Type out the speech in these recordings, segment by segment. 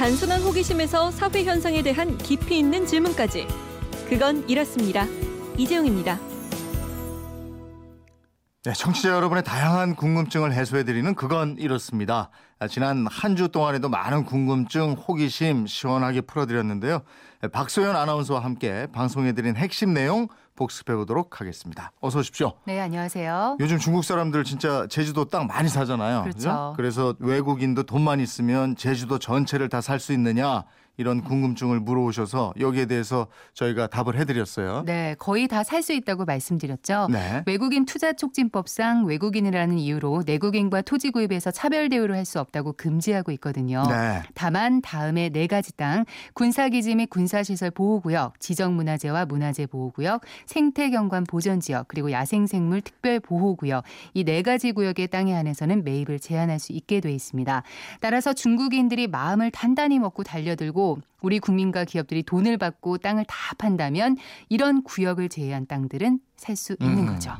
단순한 호기심에서 사회 현상에 대한 깊이 있는 질문까지. 그건 이렇습니다. 이재용입니다. 네, 청취자 여러분의 다양한 궁금증을 해소해드리는 그건 이렇습니다. 아, 지난 한 주 동안에도 많은 궁금증, 호기심 시원하게 풀어드렸는데요. 네, 박소연 아나운서와 함께 방송해드린 핵심 내용 복습해 보도록 하겠습니다. 어서 오십시오. 네, 안녕하세요. 요즘 중국 사람들 진짜 제주도 땅 많이 사잖아요. 그렇죠. 그죠? 그래서 외국인도 돈만 있으면 제주도 전체를 다 살 수 있느냐 이런 궁금증을 물어오셔서 여기에 대해서 저희가 답을 해드렸어요. 네, 거의 다 살 수 있다고 말씀드렸죠. 네. 외국인 투자 촉진법상 외국인이라는 이유로 내국인과 토지 구입에서 차별 대우를 할 수 없다고 금지하고 있거든요. 네. 다만 다음에 네 가지 땅, 군사기지 및 군사시설 보호구역, 지정문화재와 문화재 보호구역, 생태경관 보전지역, 그리고 야생생물 특별보호구역 이 네 가지 구역의 땅에 한해서는 매입을 제한할 수 있게 돼 있습니다. 따라서 중국인들이 마음을 단단히 먹고 달려들고 우리 국민과 기업들이 돈을 받고 땅을 다 판다면 이런 구역을 제외한 땅들은 살 수 있는 음. 거죠.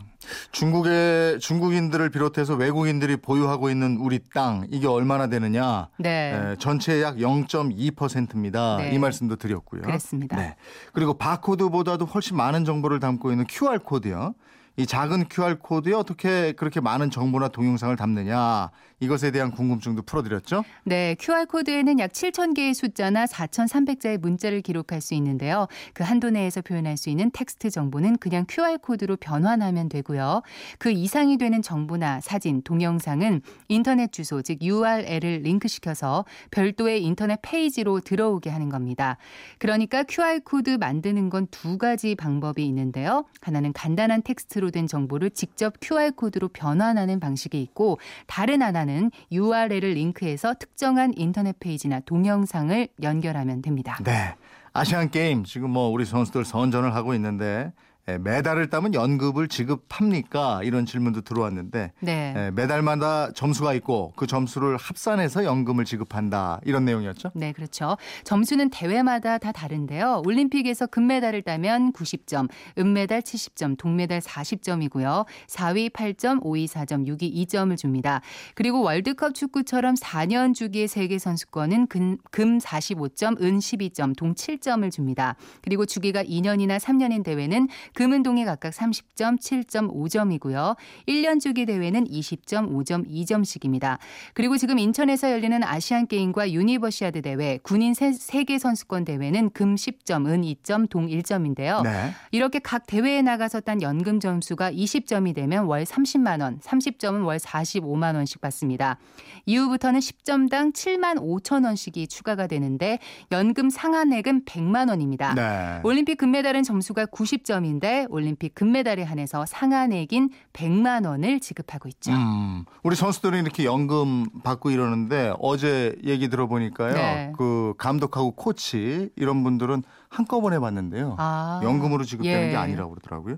중국의 중국인들을 비롯해서 외국인들이 보유하고 있는 우리 땅 이게 얼마나 되느냐? 네. 에, 전체의 약 0.2%입니다. 네. 이 말씀도 드렸고요. 그렇습니다. 네. 그리고 바코드보다도 훨씬 많은 정보를 담고 있는 QR 코드요. 이 작은 QR 코드에 어떻게 그렇게 많은 정보나 동영상을 담느냐 이것에 대한 궁금증도 풀어드렸죠. 네, QR코드에는 약 7천 개의 숫자나 4,300자의 문자를 기록할 수 있는데요. 그 한도 내에서 표현할 수 있는 텍스트 정보는 그냥 QR코드로 변환하면 되고요. 그 이상이 되는 정보나 사진, 동영상은 인터넷 주소, 즉 URL을 링크시켜서 별도의 인터넷 페이지로 들어오게 하는 겁니다. 그러니까 QR코드 만드는 건 두 가지 방법이 있는데요. 하나는 간단한 텍스트 로 된 정보를 직접 QR코드로 변환하는 방식이 있고 다른 하나는 URL을 링크해서 특정한 인터넷 페이지나 동영상을 연결하면 됩니다. 네. 아시안 게임 지금 뭐 우리 선수들 선전을 하고 있는데 에, 메달을 따면 연급을 지급합니까? 이런 질문도 들어왔는데 네. 에, 메달마다 점수가 있고 그 점수를 합산해서 연금을 지급한다 이런 내용이었죠. 네, 그렇죠. 점수는 대회마다 다 다른데요. 올림픽에서 금메달을 따면 90점, 은메달 70점, 동메달 40점이고요. 4위 8점, 5위 4점, 6위 2점을 줍니다. 그리고 월드컵 축구처럼 4년 주기의 세계 선수권은 금, 금 45점, 은 12점, 동 7점을 줍니다. 그리고 주기가 2년이나 3년인 대회는 금은 동이 각각 30점, 7.5점이고요. 1년 주기 대회는 20점, 5점, 2점씩입니다. 그리고 지금 인천에서 열리는 아시안 게임과 유니버시아드 대회, 군인 세- 세계 선수권 대회는 금 10점, 은 2점, 동 1점인데요. 네. 이렇게 각 대회에 나가서 딴 연금 점수가 20점이 되면 월 30만 원, 30점은 월 45만 원씩 받습니다. 이후부터는 10점당 7만 5천 원씩이 추가가 되는데 연금 상한액은 100만 원입니다. 네. 올림픽 금메달은 점수가 90점인데 올림픽 금메달에 한해서 상한액인 100만 원을 지급하고 있죠. 음, 우리 선수들이 이렇게 연금 받고 이러는데 어제 얘기 들어보니까요. 네. 그 감독하고 코치 이런 분들은 한꺼번에 받는데요. 아, 연금으로 지급되는 예. 게 아니라고 그러더라고요.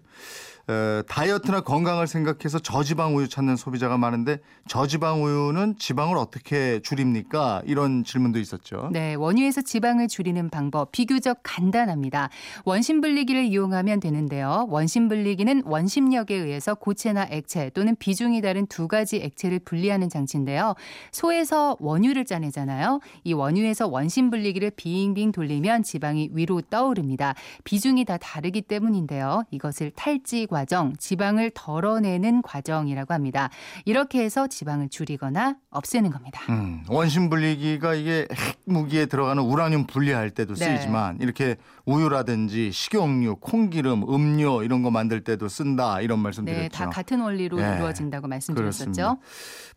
에, 다이어트나 건강을 생각해서 저지방 우유 찾는 소비자가 많은데 저지방 우유는 지방을 어떻게 줄입니까? 이런 질문도 있었죠. 네, 원유에서 지방을 줄이는 방법 비교적 간단합니다. 원심 분리기를 이용하면 되는데요. 원심 분리기는 원심력에 의해서 고체나 액체 또는 비중이 다른 두 가지 액체를 분리하는 장치인데요. 소에서 원유를 짜내잖아요. 이 원유에서 원심 분리기를 빙빙 돌리면 지방이 위로 떠오릅니다. 비중이 다 다르기 때문인데요. 이것을 탈지 과정, 지방을 덜어내는 과정이라고 합니다. 이렇게 해서 지방을 줄이거나 없애는 겁니다. 음, 원심 분리기가 이게 핵 무기에 들어가는 우라늄 분리할 때도 네. 쓰이지만 이렇게 우유라든지 식용유, 콩기름, 음료 이런 거 만들 때도 쓴다 이런 말씀 네, 드렸죠. 다 같은 원리로 네, 이루어진다고 말씀드렸었죠. 그렇습니다.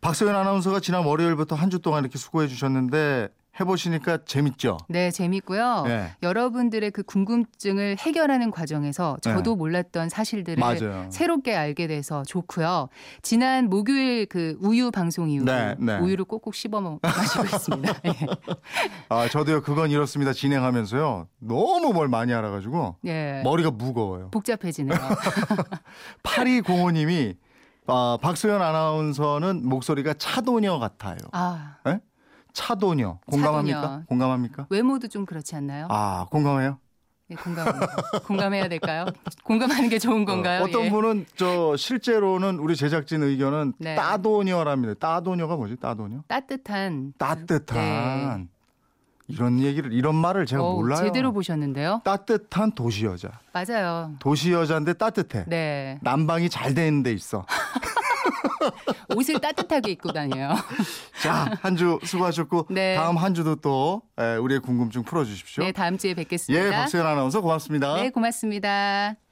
박소연 아나운서가 지난 월요일부터 한 주 동안 이렇게 수고해 주셨는데 해보시니까 재밌죠? 네, 재밌고요. 네. 여러분들의 그 궁금증을 해결하는 과정에서 저도 몰랐던 사실들을 네. 맞아요. 새롭게 알게 돼서 좋고요. 지난 목요일 그 우유 방송 이후로 네, 네. 우유를 꼭꼭 씹어 먹- 마시고 있습니다. 예. 아, 저도요, 그건 이렇습니다. 진행하면서요. 너무 뭘 많이 알아가지고 예. 머리가 무거워요. 복잡해지네요. 8205님이 아, 박소연 아나운서는 목소리가 차도녀 같아요. 아, 차도녀. 공감합니까? 차도녀. 공감합니까? 외모도 좀 그렇지 않나요? 아, 공감해요? 네, 공감. 공감해야 될까요? 공감하는 게 좋은 건가요? 어, 떤 예. 분은 저 실제로는 우리 제작진 의견은 네. 따도녀랍니다. 따도녀가 뭐지? 따도녀? 따뜻한 따뜻한. 이런 얘기를 이런 말을 제가 어, 몰라요. 제대로 보셨는데요. 따뜻한 도시 여자. 맞아요. 도시 여자인데 따뜻해. 네. 난방이 잘 되는 데 있어. 옷을 따뜻하게 입고 다녀요. 자, 한 주 수고하셨고 네. 다음 한 주도 또 에, 우리의 궁금증 풀어 주십시오. 네, 다음 주에 뵙겠습니다. 예, 박수현 아나운서 고맙습니다. 네, 고맙습니다.